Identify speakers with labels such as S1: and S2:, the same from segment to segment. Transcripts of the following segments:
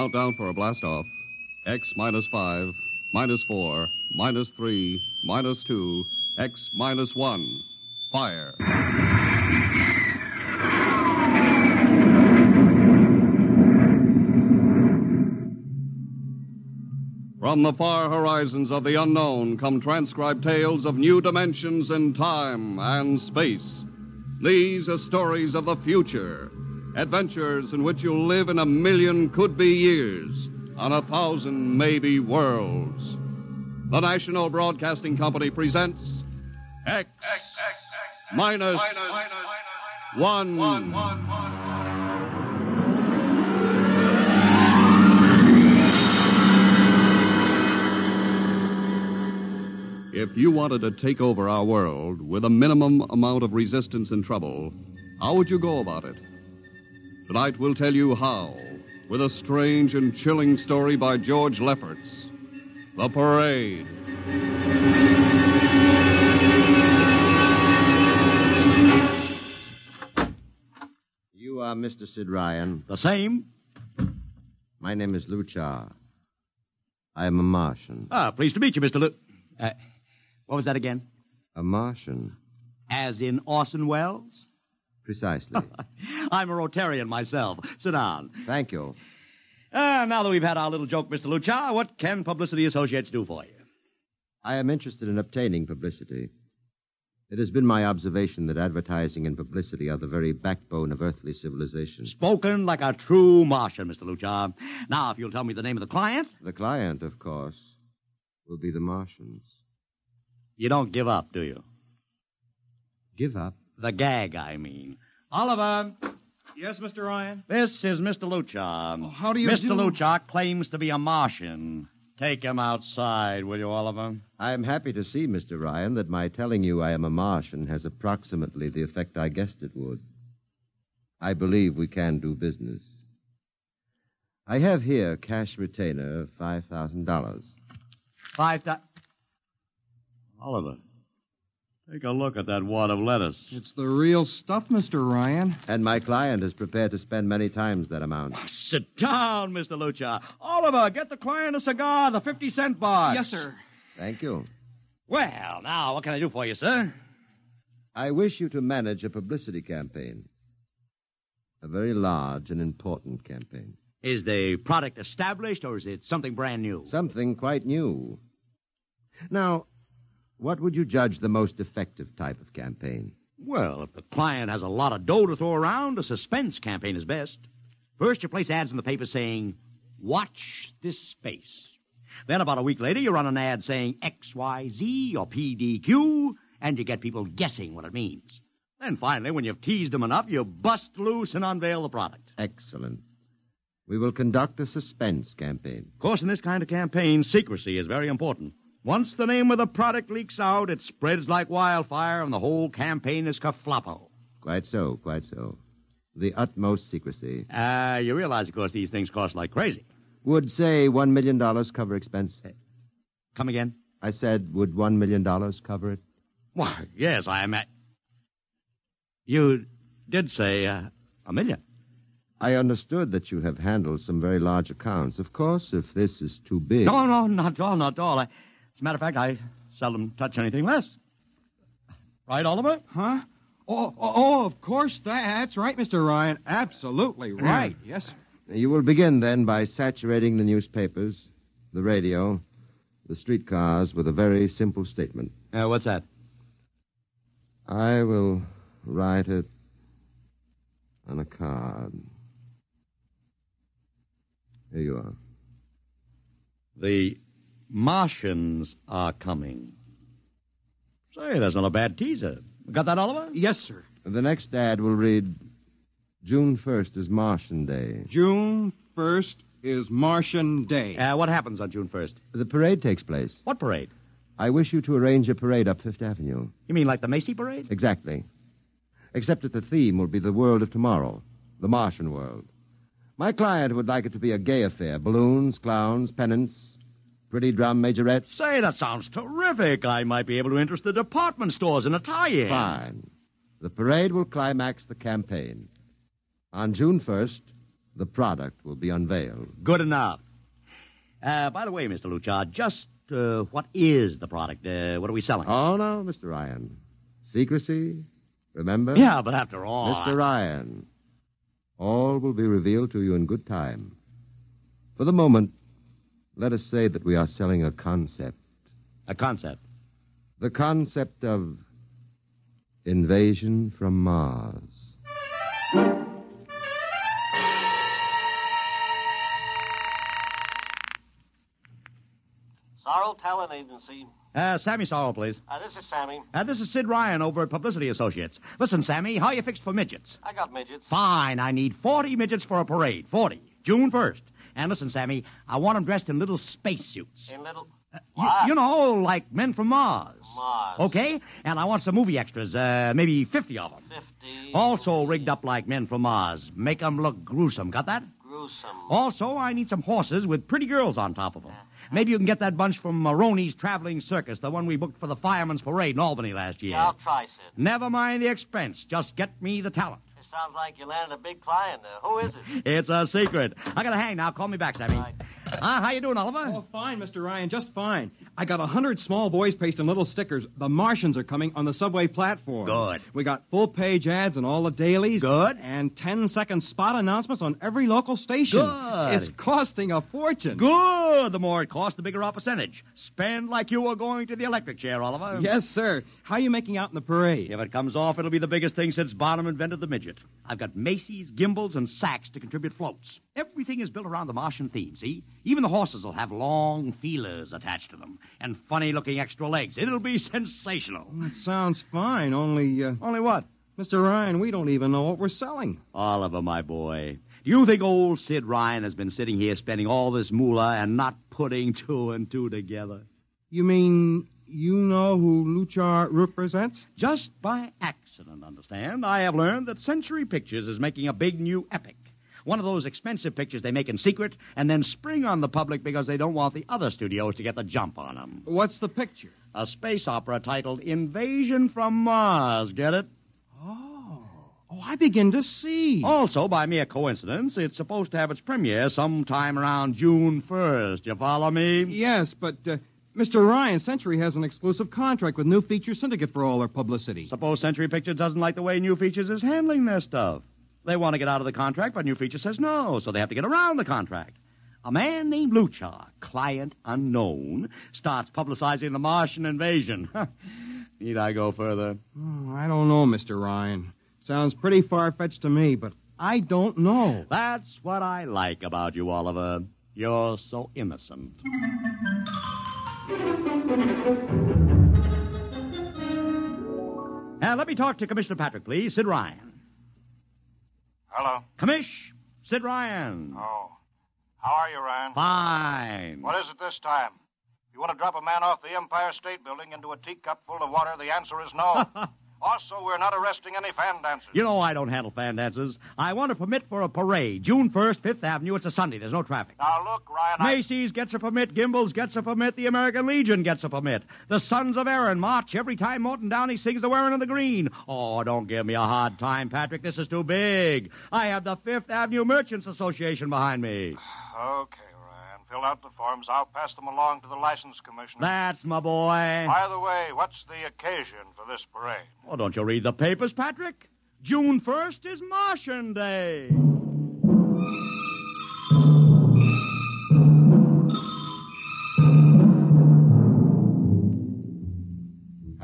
S1: Countdown for a blast off. X minus 5, minus 4, minus 3, minus 2, X minus 1. Fire. From the far horizons of the unknown come transcribed tales of new dimensions in time and space. These are stories of the future, adventures in which you'll live in a million could be years, on a thousand maybe worlds. The National Broadcasting Company presents X, minus, one. If you wanted to take over our world with a minimum amount of resistance and trouble, how would you go about it? Tonight we'll tell you how, with a strange and chilling story by George Lefferts The Parade.
S2: You are Mr. Sid Ryan.
S3: The same?
S2: My name is Luchar. I am a Martian.
S3: Ah, pleased to meet you, Mr. Lu. Uh, what was that again?
S2: A Martian?
S3: As in Orson Welles?
S2: Precisely.
S3: I'm a Rotarian myself. Sit down.
S2: Thank you.
S3: Ah, now that we've had our little joke, Mr. Luchar, what can Publicity Associates do for you?
S2: I am interested in obtaining publicity. It has been my observation that advertising and publicity are the very backbone of earthly civilization.
S3: Spoken like a true Martian, Mr. Luchar. Now, if you'll tell me the name of the client.
S2: The client, of course, will be the Martians.
S3: You don't give up, do you?
S2: Give up?
S3: The gag, I mean. Oliver!
S4: Yes, Mr. Ryan?
S3: This is Mr. Luchar.
S4: Oh, how do you
S3: Mr.
S4: do?
S3: Luchar claims to be a Martian. Take him outside, will you, Oliver?
S2: I am happy to see, Mr. Ryan, that my telling you I am a Martian has approximately the effect I guessed it would. I believe we can do business. I have here cash retainer of $5,000.
S3: Five thousand. Oliver, take a look at that wad of lettuce.
S4: It's the real stuff, Mr. Ryan.
S2: And my client is prepared to spend many times that amount.
S3: Sit down, Mr. Luchar. Oliver, get the client a cigar, the 50 cent box.
S4: Yes, sir.
S2: Thank you.
S3: Well, now, what can I do for you, sir?
S2: I wish you to manage a publicity campaign. A very large and important campaign.
S3: Is the product established or is it something brand new?
S2: Something quite new. Now, what would you judge the most effective type of campaign?
S3: Well, if the client has a lot of dough to throw around, a suspense campaign is best. First, you place ads in the paper saying, Watch this space. Then, about a week later, you run an ad saying XYZ or PDQ, and you get people guessing what it means. Then, finally, when you've teased them enough, you bust loose and unveil the product.
S2: Excellent. We will conduct a suspense campaign.
S3: Of course, in this kind of campaign, secrecy is very important. Once the name of the product leaks out, it spreads like wildfire, and the whole campaign is kerfloppo.
S2: Quite so, quite so. The utmost secrecy.
S3: Uh, you realize, of course, these things cost like crazy.
S2: Would, say, $1 million cover expense?
S3: Come again?
S2: I said, would $1 million cover it?
S3: Why, yes, I am at. You did say uh, a million.
S2: I understood that you have handled some very large accounts. Of course, if this is too big.
S3: No, no, not at all, not at all. I, as a matter of fact, I seldom touch anything less. Right, Oliver?
S4: Huh? Oh, oh, oh, of course. That's right, Mr. Ryan. Absolutely right. Yes.
S2: You will begin then by saturating the newspapers, the radio, the streetcars with a very simple statement.
S3: Uh, what's that?
S2: I will write it on a card. Here you are.
S3: The Martians are coming. Say, that's not a bad teaser. Got that, Oliver?
S4: Yes, sir.
S2: The next ad will read June 1st is Martian Day.
S4: June 1st is Martian Day.
S3: Uh, what happens on June 1st?
S2: The parade takes place.
S3: What parade?
S2: I wish you to arrange a parade up Fifth Avenue.
S3: You mean like the Macy parade?
S2: Exactly. Except that the theme will be the world of tomorrow, the Martian world. My client would like it to be a gay affair balloons, clowns, pennants, pretty drum majorettes.
S3: Say, that sounds terrific. I might be able to interest the department stores in a tie-in.
S2: Fine. The parade will climax the campaign. On June 1st, the product will be unveiled.
S3: Good enough. Uh, by the way, Mr. Luchard, just uh, what is the product? Uh, what are we selling?
S2: Oh, no, Mr. Ryan. Secrecy, remember?
S3: Yeah, but after all.
S2: Mr. Ryan, all will be revealed to you in good time. For the moment, let us say that we are selling a concept.
S3: A concept.
S2: The concept of invasion from Mars.
S5: Sorrel Talent Agency.
S3: Uh, Sammy Sorrell, please.
S5: Uh, this is Sammy.
S3: Uh, this is Sid Ryan over at Publicity Associates. Listen, Sammy, how are you fixed for midgets?
S5: I got midgets.
S3: Fine, I need 40 midgets for a parade. 40. June 1st. And listen, Sammy, I want them dressed in little spacesuits.
S5: In little.
S3: You,
S5: What?
S3: you know, like men from Mars.
S5: Mars.
S3: Okay? And I want some movie extras, uh, maybe 50 of them.
S5: 50.
S3: Also rigged up like men from Mars. Make them look gruesome. Got that?
S5: Gruesome.
S3: Also, I need some horses with pretty girls on top of them. Maybe you can get that bunch from Maroney's Traveling Circus, the one we booked for the Fireman's Parade in Albany last year.
S5: Yeah, I'll try, Sid.
S3: Never mind the expense. Just get me the talent.
S5: It sounds like you landed a big client there. Who is it?
S3: It's a secret. I gotta hang now. Call me back, Sammy.
S5: Right.
S3: Ah, how you doing, Oliver?
S4: Oh, fine, Mr. Ryan, just fine. I got a hundred small boys pasting little stickers. The Martians are coming on the subway platforms.
S3: Good.
S4: We got full page ads in all the dailies.
S3: Good.
S4: And 10 second spot announcements on every local station.
S3: Good.
S4: It's costing a fortune.
S3: Good. The more it costs, the bigger our percentage. Spend like you were going to the electric chair, Oliver.
S4: Yes, sir. How are you making out in the parade?
S3: If it comes off, it'll be the biggest thing since Barnum invented the midget. I've got Macy's, Gimbels, and Saks to contribute floats. Everything is built around the Martian theme, see? Even the horses will have long feelers attached to them and funny looking extra legs. It'll be sensational.
S4: That sounds fine, only, uh,
S3: Only what?
S4: Mr. Ryan, we don't even know what we're selling.
S3: Oliver, my boy. Do you think old Sid Ryan has been sitting here spending all this moolah and not putting two and two together?
S4: You mean you know who Luchar represents?
S3: Just by accident, understand? I have learned that Century Pictures is making a big new epic. One of those expensive pictures they make in secret and then spring on the public because they don't want the other studios to get the jump on them.
S4: What's the picture?
S3: A space opera titled Invasion from Mars, get it?
S4: Oh, Oh, I begin to see.
S3: Also, by mere coincidence, it's supposed to have its premiere sometime around June 1st. You follow me?
S4: Yes, but uh, Mr. Ryan, Century has an exclusive contract with New Feature Syndicate for all their publicity.
S3: Suppose Century Pictures doesn't like the way New Features is handling their stuff. They want to get out of the contract, but New Feature says no, so they have to get around the contract. A man named Luchar, client unknown, starts publicizing the Martian invasion. Need I go further?
S4: Oh, I don't know, Mr. Ryan. Sounds pretty far fetched to me, but I don't know.
S3: That's what I like about you, Oliver. You're so innocent. Now, let me talk to Commissioner Patrick, please. Sid Ryan.
S6: Hello.
S3: Commish, Sid Ryan.
S6: Oh. How are you, Ryan?
S3: Fine.
S6: What is it this time? You want to drop a man off the Empire State Building into a teacup full of water? The answer is no. also, we're not arresting any fan dancers.
S3: You know I don't handle fan dances. I want a permit for a parade. June 1st, 5th Avenue. It's a Sunday. There's no traffic.
S6: Now, look, Ryan, I...
S3: Macy's gets a permit. Gimbels gets a permit. The American Legion gets a permit. The Sons of Erin march every time Morton Downey sings the wearing of the green. Oh, don't give me a hard time, Patrick. This is too big. I have the Fifth Avenue Merchants Association behind me.
S6: Okay. Fill out the forms. I'll pass them along to the license commissioner.
S3: That's my boy.
S6: By the way, what's the occasion for this parade?
S3: Oh, don't you read the papers, Patrick? June 1st is Martian Day.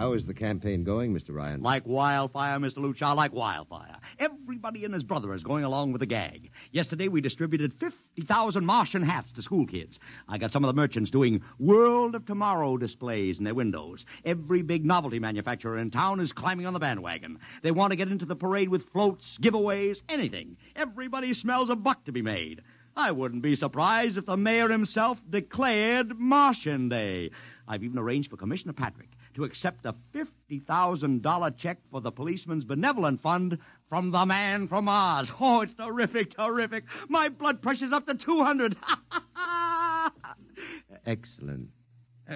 S2: How is the campaign going, Mr. Ryan?
S3: Like wildfire, Mr. Luchar, like wildfire. Everybody and his brother is going along with the gag. Yesterday, we distributed 50,000 Martian hats to school kids. I got some of the merchants doing World of Tomorrow displays in their windows. Every big novelty manufacturer in town is climbing on the bandwagon. They want to get into the parade with floats, giveaways, anything. Everybody smells a buck to be made. I wouldn't be surprised if the mayor himself declared Martian Day. I've even arranged for Commissioner Patrick to accept a $50,000 check for the Policeman's Benevolent Fund from the man from Mars. Oh, it's terrific, terrific. My blood pressure's up to 200.
S2: Excellent.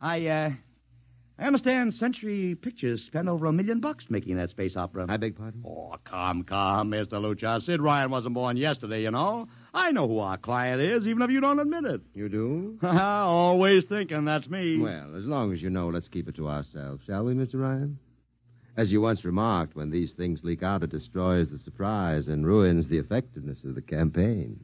S3: I, uh, I understand Century Pictures spent over a million bucks making that space opera.
S2: I beg pardon?
S3: Oh, come, come, Mr. Lucha. Sid Ryan wasn't born yesterday, you know. I know who our client is, even if you don't admit it.
S2: You do?
S3: Always thinking that's me.
S2: Well, as long as you know, let's keep it to ourselves, shall we, Mr. Ryan? As you once remarked, when these things leak out, it destroys the surprise and ruins the effectiveness of the campaign.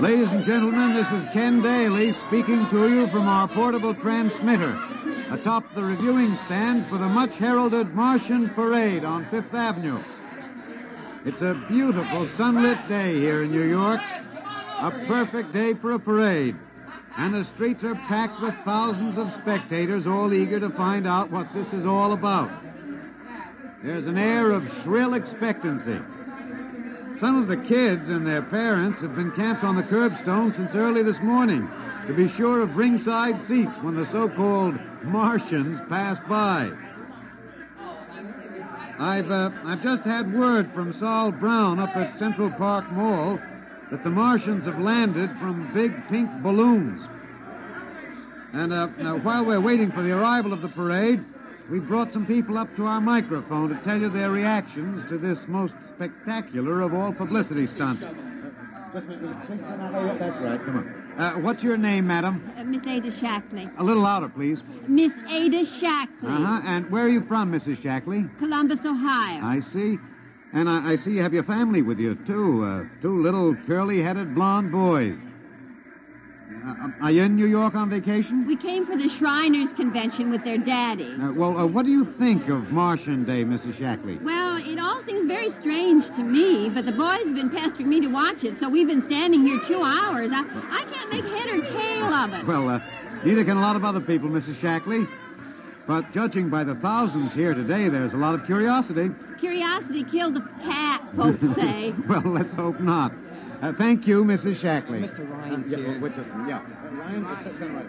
S7: Ladies and gentlemen, this is Ken Daly speaking to you from our portable transmitter atop the reviewing stand for the much heralded Martian Parade on Fifth Avenue. It's a beautiful sunlit day here in New York, a perfect day for a parade. And the streets are packed with thousands of spectators, all eager to find out what this is all about. There's an air of shrill expectancy. Some of the kids and their parents have been camped on the curbstone since early this morning to be sure of ringside seats when the so called Martians pass by. I've, uh, I've just had word from Saul Brown up at Central Park Mall that the Martians have landed from big pink balloons. And uh, while we're waiting for the arrival of the parade, we brought some people up to our microphone to tell you their reactions to this most spectacular of all publicity stunts. That's right, come on. Uh, what's your name, madam?
S8: Uh, Miss Ada Shackley.
S7: A little louder, please.
S8: Miss Ada Shackley.
S7: Uh huh. And where are you from, Mrs. Shackley?
S8: Columbus, Ohio.
S7: I see. And I, I see you have your family with you, too. Uh, two little curly headed blonde boys. Uh, are you in New York on vacation?
S8: We came for the Shriners Convention with their daddy.
S7: Uh, well, uh, what do you think of Martian Day, Mrs. Shackley?
S8: Well, it all seems very strange to me, but the boys have been pestering me to watch it, so we've been standing here two hours. I, I can't make head or tail of it.
S7: Well, uh, neither can a lot of other people, Mrs. Shackley. But judging by the thousands here today, there's a lot of curiosity.
S8: Curiosity killed the cat, folks say.
S7: well, let's hope not. Uh, thank you, Mrs. Shackley.
S4: Mr. Ryan's
S7: Uh, yeah,
S4: here.
S7: wait just. Yeah. Uh, Ryan, uh, sit- sit right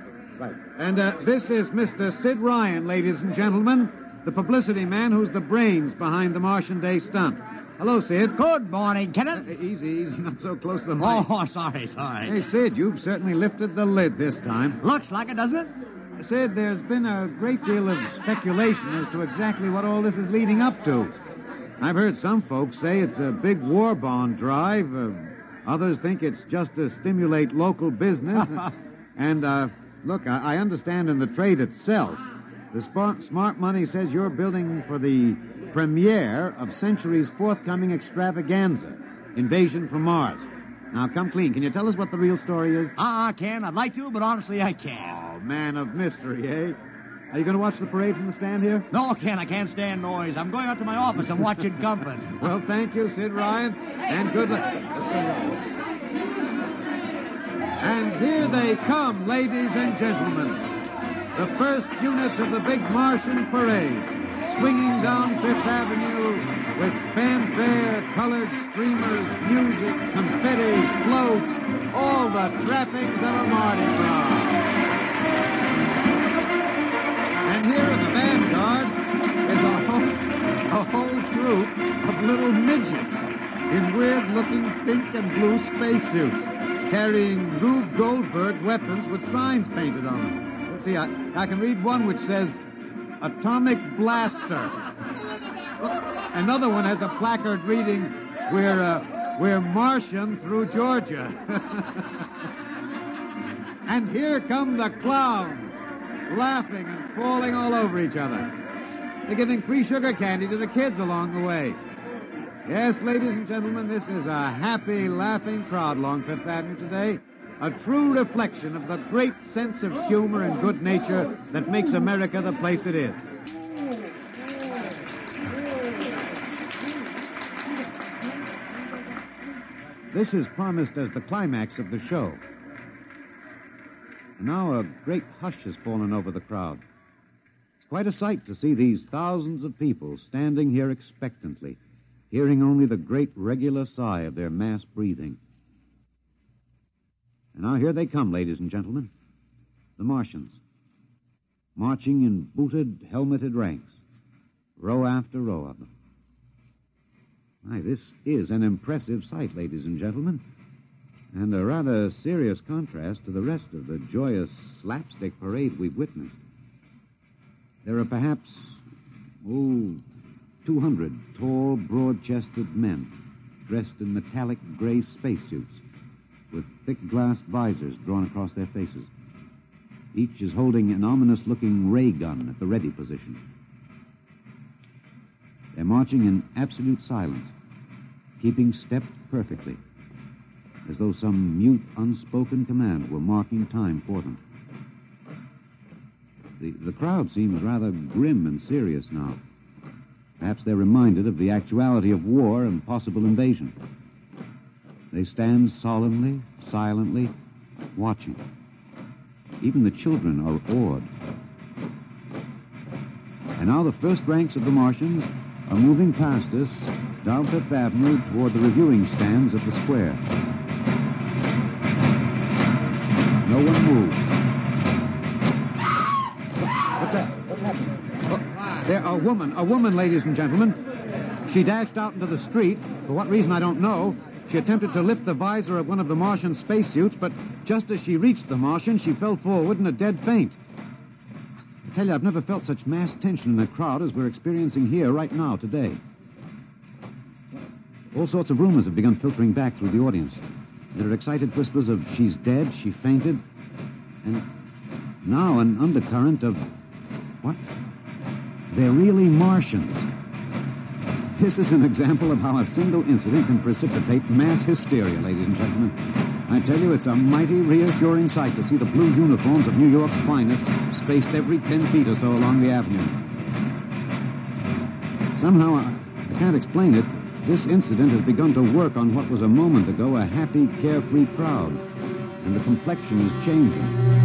S7: And uh, this is Mr. Sid Ryan, ladies and gentlemen, the publicity man who's the brains behind the Martian Day stunt. Hello, Sid.
S3: Good morning,
S7: Uh,
S3: Kenneth.
S7: easy, easy, not so close to the mic.
S3: Oh, sorry, sorry.
S7: Hey, Sid, you've certainly lifted the lid this time.
S3: Looks like it, doesn't it?
S7: Sid, there's been a great deal of speculation as to exactly what all this is leading up to. I've heard some folks say it's a big war bond drive. Uh, others think it's just to stimulate local business. and, uh, look, I, I understand in the trade itself, the smart, smart money says you're building for the premiere of Century's forthcoming extravaganza, Invasion from Mars. Now, come clean. Can you tell us what the real story is?
S3: Ah, uh, Ken, I'd like to, but honestly, I can't.
S7: Oh, man of mystery, eh? Are you going to watch the parade from the stand here?
S3: No, Ken, I can't stand noise. I'm going up to my office and watching Gumpin.
S7: Well, thank you, Sid Ryan, and good luck. And here they come, ladies and gentlemen. The first units of the big Martian parade, swinging down Fifth Avenue with fanfare, colored streamers, music, confetti, floats, all the trappings of a Mardi Gras. A whole troop of little midgets in weird-looking pink and blue spacesuits, carrying Rube Goldberg weapons with signs painted on them. Let's see, I, I can read one which says, Atomic Blaster. Another one has a placard reading, We're, uh, we're Martian through Georgia. and here come the clowns, laughing and falling all over each other. They're giving free sugar candy to the kids along the way. Yes, ladies and gentlemen, this is a happy, laughing crowd along Fifth Avenue today. A true reflection of the great sense of humor and good nature that makes America the place it is. This is promised as the climax of the show. Now a great hush has fallen over the crowd. Quite a sight to see these thousands of people standing here expectantly, hearing only the great regular sigh of their mass breathing. And now here they come, ladies and gentlemen. The Martians. Marching in booted, helmeted ranks. Row after row of them.
S9: Aye, this is an impressive sight, ladies and gentlemen, and a rather serious contrast to the rest of the joyous slapstick parade we've witnessed. There are perhaps, oh, 200 tall, broad chested men dressed in metallic gray spacesuits with thick glass visors drawn across their faces. Each is holding an ominous looking ray gun at the ready position. They're marching in absolute silence, keeping step perfectly, as though some mute, unspoken command were marking time for them. The, the crowd seems rather grim and serious now. Perhaps they're reminded of the actuality of war and possible invasion. They stand solemnly, silently, watching. Even the children are awed. And now the first ranks of the Martians are moving past us down Fifth Avenue toward the reviewing stands at the square. No one moves. There, a woman, a woman, ladies and gentlemen. She dashed out into the street. For what reason, I don't know. She attempted to lift the visor of one of the Martian spacesuits, but just as she reached the Martian, she fell forward in a dead faint. I tell you, I've never felt such mass tension in a crowd as we're experiencing here right now, today. All sorts of rumors have begun filtering back through the audience. There are excited whispers of she's dead, she fainted, and now an undercurrent of what? They're really Martians. This is an example of how a single incident can precipitate mass hysteria, ladies and gentlemen. I tell you, it's a mighty reassuring sight to see the blue uniforms of New York's finest spaced every 10 feet or so along the avenue. Somehow, I, I can't explain it. This incident has begun to work on what was a moment ago a happy, carefree crowd, and the complexion is changing.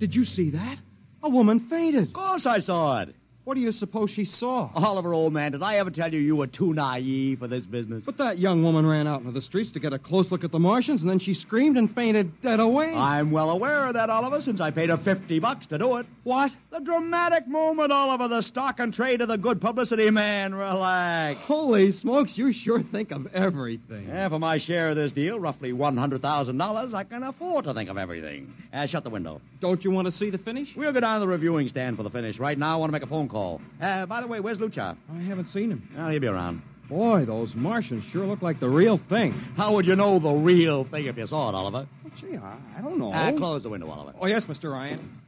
S4: Did you see that? A woman fainted.
S3: Of course I saw it.
S4: What do you suppose she saw?
S3: Oliver, old man, did I ever tell you you were too naive for this business?
S4: But that young woman ran out into the streets to get a close look at the Martians, and then she screamed and fainted dead away.
S3: I'm well aware of that, Oliver, since I paid her 50 bucks to do it.
S4: What?
S3: The dramatic moment, Oliver, the stock and trade of the good publicity, man. Relax.
S4: Holy smokes, you sure think of everything.
S3: Yeah, for my share of this deal, roughly $100,000, I can afford to think of everything. Uh, shut the window.
S4: Don't you want to see the finish?
S3: We'll go down to the reviewing stand for the finish. Right now, I want to make a phone call. Uh, by the way, where's Lucha?
S4: I haven't seen him.
S3: Well, he'll be around.
S4: Boy, those Martians sure look like the real thing.
S3: How would you know the real thing if you saw it, Oliver?
S4: Well, gee, I, I don't know.
S3: Uh, close the window, Oliver.
S4: Oh, yes, Mr. Ryan.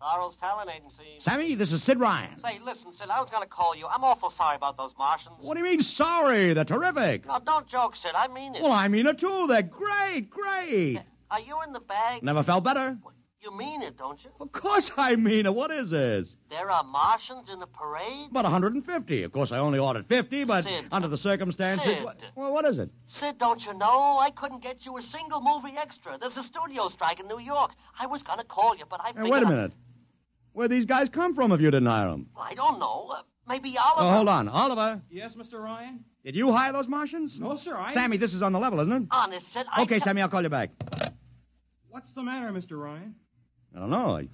S5: Sorrow's Talent Agency.
S3: Sammy, this is Sid Ryan.
S5: Say, listen, Sid, I was going to call you. I'm awful sorry about those Martians.
S3: What do you mean, sorry? They're terrific.
S5: No, don't joke, Sid. I mean it.
S3: Well, I mean it too. They're great, great.
S5: Are you in the bag?
S3: Never felt better.
S5: You mean it, don't you?
S3: Of course I mean it. What is this?
S5: There are Martians in the parade?
S3: About 150. Of course, I only ordered 50, but
S5: Sid.
S3: under the circumstances.
S5: Sid.
S3: What, well, what is it?
S5: Sid, don't you know? I couldn't get you a single movie extra. There's a studio strike in New York. I was going to call you, but I
S3: Hey,
S5: figured...
S3: wait a
S5: I-
S3: minute. Where'd these guys come from if you didn't hire them?
S5: I don't know. Uh, maybe Oliver...
S3: Oh, hold on. Oliver,
S4: Yes, Mr. Ryan?
S3: did you hire those Martians?
S4: No, sir, I...
S3: Sammy, this is on the level, isn't it?
S5: Honest, Sid, I...
S3: Okay,
S5: ca-
S3: Sammy, I'll call you back.
S4: What's the matter, Mr. Ryan?
S3: I don't know. I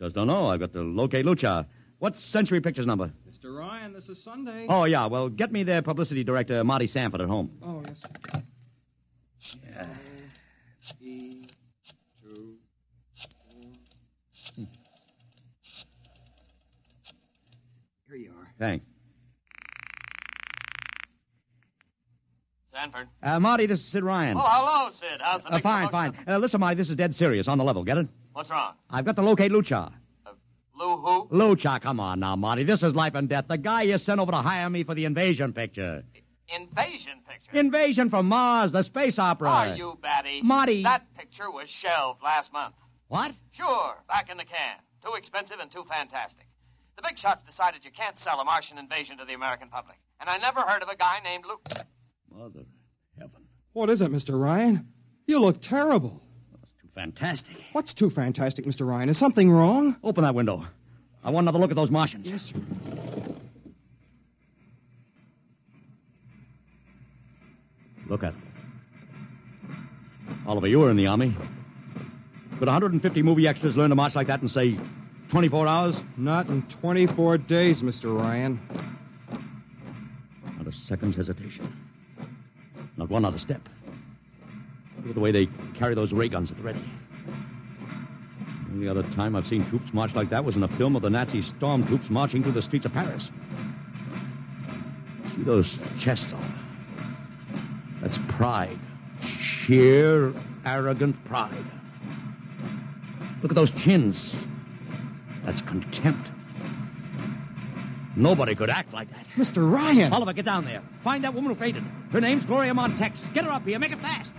S3: just don't know. I've got to locate Lucha. What's Century Pictures number?
S4: Mr. Ryan, this is Sunday.
S3: Oh, yeah. Well, get me their publicity director, Marty Sanford, at home.
S4: Oh, yes, sir. Here you are.
S3: Thanks.
S5: Sanford.
S3: Uh, Marty, this is Sid Ryan.
S5: Oh, hello, Sid. How's the
S3: Uh, fine, fine. Uh, listen, Marty, this is dead serious. On the level. Get it?
S5: What's wrong?
S3: I've got to locate Lucha.
S5: Lou who?
S3: Lucha, come on now, Marty. This is life and death. The guy you sent over to hire me for the invasion picture.
S5: Invasion picture.
S3: Invasion from Mars, the space opera.
S5: Are you batty?
S3: Marty.
S5: That picture was shelved last month.
S3: What?
S5: Sure, back in the can. Too expensive and too fantastic. The big shots decided you can't sell a Martian invasion to the American public. And I never heard of a guy named Luke.
S3: Mother heaven.
S4: What is it, Mr. Ryan? You look terrible.
S3: That's too fantastic.
S4: What's too fantastic, Mr. Ryan? Is something wrong?
S3: Open that window. I want another look at those Martians.
S4: Yes, sir.
S3: Look at them. Oliver, you were in the Army. Could 150 movie extras learn to march like that and say, 24 hours?
S4: Not in 24 days, Mr. Ryan.
S3: Not a second's hesitation. Not one other step. Look at the way they carry those ray guns at the ready. The only other time I've seen troops march like that was in a film of the Nazi stormtroops marching through the streets of Paris. See those chests, Oliver? That's pride. Sheer, arrogant pride. Look at those chins. That's contempt. Nobody could act like that.
S4: Mr. Ryan!
S3: Oliver, get down there. Find that woman who fainted. Her name's Gloria Montex. Get her up here. Make it fast.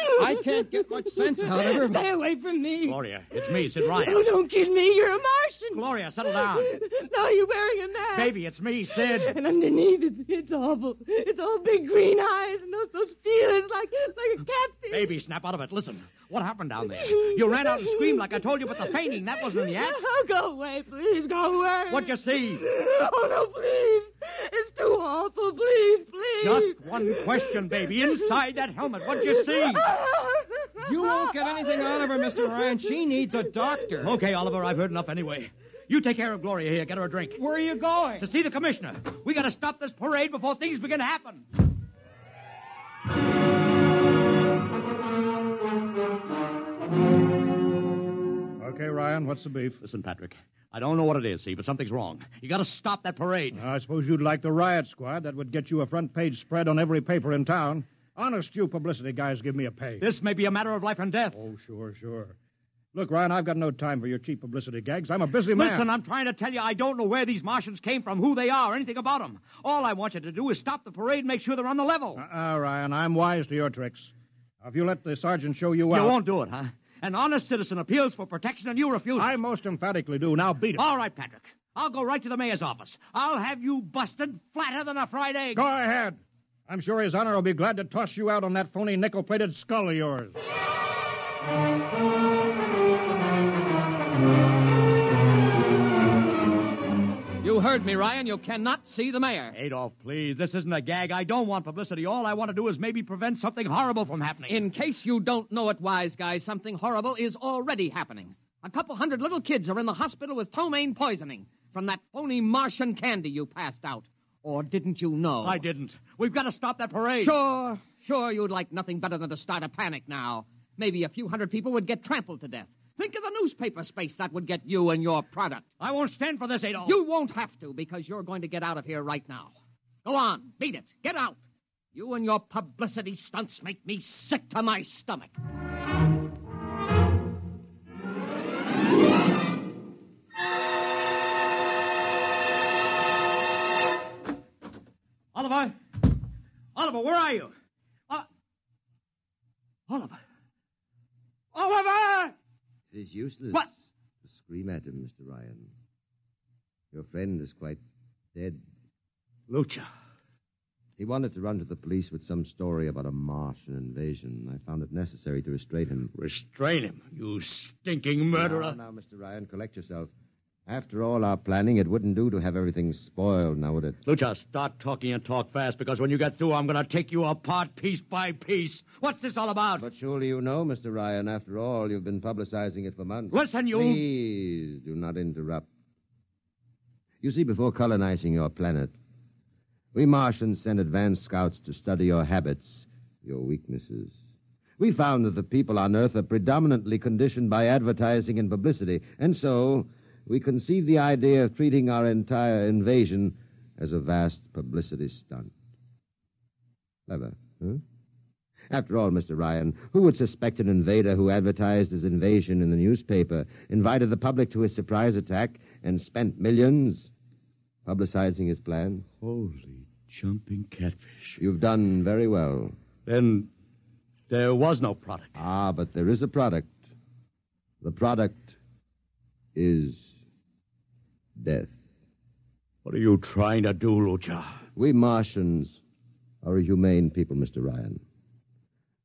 S4: I, I can't get much sense out of her.
S10: Stay away from me.
S3: Gloria, it's me, Sid Ryan.
S10: Oh, don't kid me. You're a Martian.
S3: Gloria, settle down.
S10: No, you're wearing a mask.
S3: Baby, it's me, Sid.
S10: And underneath, it's, it's awful. It's all big green eyes and those, those feelers like, like a catfish.
S3: Baby, snap out of it. Listen, what happened down there? You ran out and screamed like I told you, but the fainting, that wasn't in the act.
S10: Oh, go away, please. Go away.
S3: What'd you see?
S10: Oh, no, please. It's too awful. Please, please.
S3: Just one question, baby. Inside that helmet, what'd you see?
S4: You won't get anything out of her, Mr. Ryan. She needs a doctor.
S3: Okay, Oliver, I've heard enough anyway. You take care of Gloria here. Get her a drink.
S4: Where are you going?
S3: To see the commissioner. We gotta stop this parade before things begin to happen.
S6: Okay, Ryan, what's the beef?
S3: Listen, Patrick. I don't know what it is, see, but something's wrong. You gotta stop that parade.
S6: I suppose you'd like the riot squad. That would get you a front page spread on every paper in town. Honest, you publicity guys give me a pay.
S3: This may be a matter of life and death.
S6: Oh, sure, sure. Look, Ryan, I've got no time for your cheap publicity gags. I'm a busy man.
S3: Listen, I'm trying to tell you I don't know where these Martians came from, who they are, anything about them. All I want you to do is stop the parade and make sure they're on the level.
S6: Uh-uh, Ryan, I'm wise to your tricks. Now, if you let the sergeant show you
S3: you
S6: out...
S3: You won't do it, huh? An honest citizen appeals for protection and you refuse.
S6: I most emphatically do. Now beat it.
S3: All right, Patrick. I'll go right to the mayor's office. I'll have you busted flatter than a fried egg.
S6: Go ahead. I'm sure his honor will be glad to toss you out on that phony nickel-plated skull of yours.
S11: Heard me, Ryan. You cannot see the mayor.
S3: Adolf, please. This isn't a gag. I don't want publicity. All I want to do is maybe prevent something horrible from happening.
S11: In case you don't know it, wise guy, something horrible is already happening. A couple hundred little kids are in the hospital with ptomaine poisoning from that phony Martian candy you passed out. Or didn't you know?
S3: I didn't. We've got to stop that parade.
S11: Sure, sure, you'd like nothing better than to start a panic now. Maybe a few hundred people would get trampled to death. Think of the newspaper space that would get you and your product.
S3: I won't stand for this, Adolf.
S11: You won't have to because you're going to get out of here right now. Go on, beat it. Get out. You and your publicity stunts make me sick to my stomach.
S3: Oliver! Oliver, where are you? Uh, Oliver! Oliver!
S2: It is useless
S3: What?
S2: to scream at him, Mr. Ryan. Your friend is quite dead.
S3: Lucha.
S2: He wanted to run to the police with some story about a Martian invasion. I found it necessary to restrain him.
S3: Restrain him, you stinking murderer.
S2: Now, now, Mr. Ryan, collect yourself. After all our planning, it wouldn't do to have everything spoiled, now would it?
S3: Lucha, start talking and talk fast because when you get through, I'm going to take you apart piece by piece. What's this all about?
S2: But surely you know, Mr. Ryan, after all, you've been publicizing it for months.
S3: Listen, you.
S2: Please do not interrupt. You see, before colonizing your planet, we Martians sent advanced scouts to study your habits, your weaknesses. We found that the people on Earth are predominantly conditioned by advertising and publicity, and so we conceived the idea of treating our entire invasion as a vast publicity stunt. Clever, huh? After all, Mr. Ryan, who would suspect an invader who advertised his invasion in the newspaper, invited the public to his surprise attack, and spent millions publicizing his plans?
S3: Holy jumping catfish.
S2: You've done very well.
S3: Then, There was no product.
S2: Ah, but there is a product. The product is death.
S3: What are you trying to do, Lucha?
S2: We Martians are a humane people, Mr. Ryan.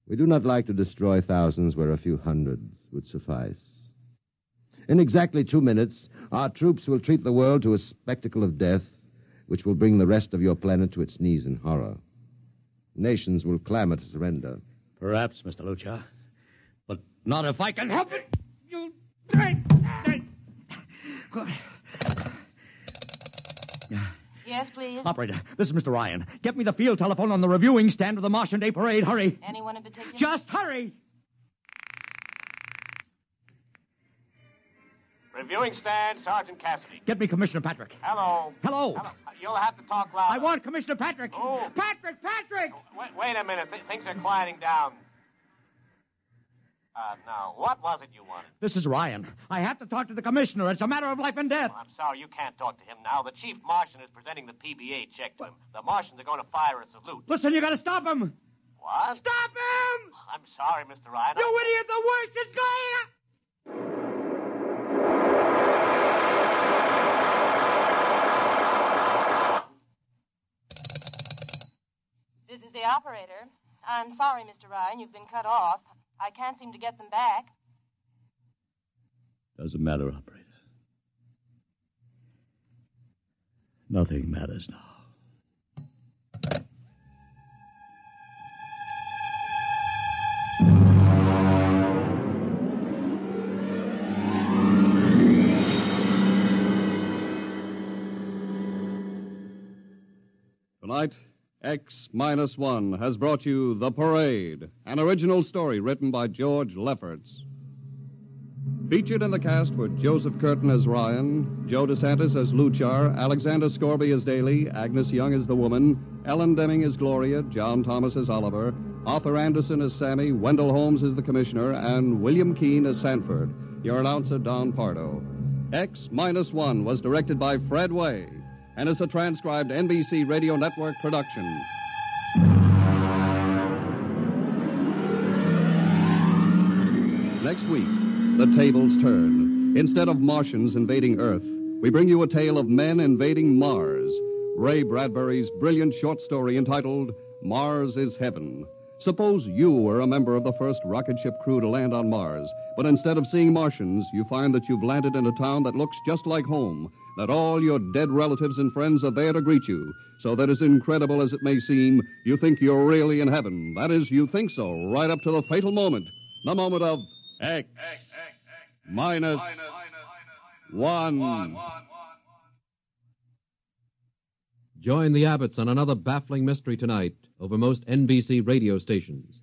S2: We do not like to destroy thousands where a few hundreds would suffice. In exactly two minutes, our troops will treat the world to a spectacle of death, which will bring the rest of your planet to its knees in horror. Nations will clamor to surrender.
S3: Perhaps, Mr. Lucha. But not if I can help it. You.
S12: Yes, please.
S3: Operator, this is Mr. Ryan. Get me the field telephone on the reviewing stand of the Martian Day Parade. Hurry.
S12: Anyone in particular?
S3: Just hurry.
S5: Reviewing stand, Sergeant Cassidy.
S3: Get me Commissioner Patrick.
S5: Hello.
S3: Hello.
S5: Hello. You'll have to talk loud.
S3: I want Commissioner Patrick.
S5: Oh.
S3: Patrick, Patrick!
S5: Wait, wait a minute. Th- things are quieting down. Uh, now, what was it you wanted?
S3: This is Ryan. I have to talk to the commissioner. It's a matter of life and death.
S5: I'm sorry, you can't talk to him now. The chief Martian is presenting the PBA check to him. The Martians are going to fire a salute.
S3: Listen, you gotta stop him.
S5: What?
S3: Stop him!
S5: I'm sorry, Mr. Ryan.
S3: You idiot! The works is going.
S12: This is the operator. I'm sorry, Mr. Ryan, you've been cut off. I can't seem to get them back.
S3: Doesn't matter, operator. Nothing matters now.
S1: Tonight, X minus one has brought you The Parade, an original story written by George Lefferts. Featured in the cast were Joseph Curtin as Ryan, Joe DeSantis as Luchar, Alexander Scourby as Daly, Agnes Young as the woman, Ellen Deming as Gloria, John Thomas as Oliver, Arthur Anderson as Sammy, Wendell Holmes as the Commissioner, and William Keene as Sanford. Your announcer, Don Pardo. X minus one was directed by Fred Weihe and is a transcribed NBC Radio Network production. Next week, the tables turn. Instead of Martians invading Earth, we bring you a tale of men invading Mars. Ray Bradbury's brilliant short story entitled Mars is Heaven. Suppose you were a member of the first rocket ship crew to land on Mars, but instead of seeing Martians, you find that you've landed in a town that looks just like home, that all your dead relatives and friends are there to greet you, so that as incredible as it may seem, you think you're really in heaven. That is, you think so, right up to the fatal moment, the moment of X, minus one.
S13: Join the Abbotts on another baffling mystery tonight over most NBC radio stations.